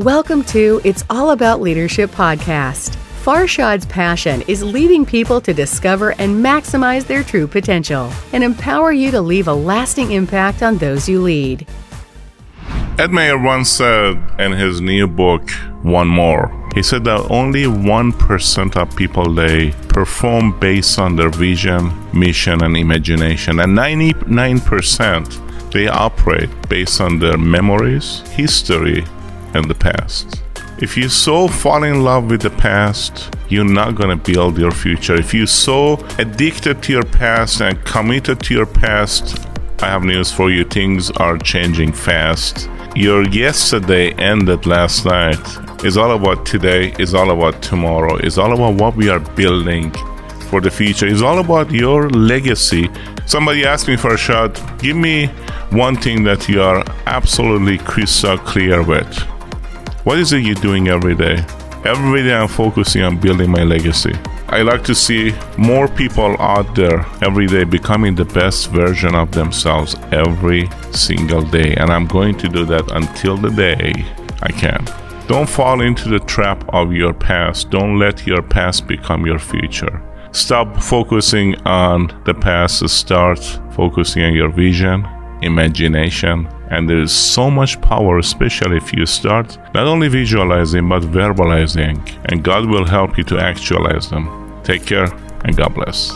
Welcome to It's All About Leadership podcast. Farshad's passion is leading people to discover and maximize their true potential and empower you to leave a lasting impact on those you lead. Ed Mylett once said in his new book, One More, he said that only 1% of people they perform based on their vision, mission, and imagination, and 99% they operate based on their memories, history, and the past. If you so fall in love with the past, you're not gonna build your future. If you're so addicted to your past and committed to your past, I have news for you. Things are changing fast. Your yesterday ended last night. It's all about today, it's all about tomorrow, it's all about what we are building for the future. It's all about your legacy. Somebody asked me Farshad. Give me one thing that you are absolutely crystal clear with. What is it you're doing every day? Every day I'm focusing on building my legacy. I like to see more people out there every day becoming the best version of themselves every single day. And I'm going to do that until the day I can. Don't fall into the trap of your past. Don't let your past become your future. Stop focusing on the past. Start focusing on your vision, imagination, and there is so much power, especially if you start not only visualizing but verbalizing, and God will help you to actualize them. Take care and God bless.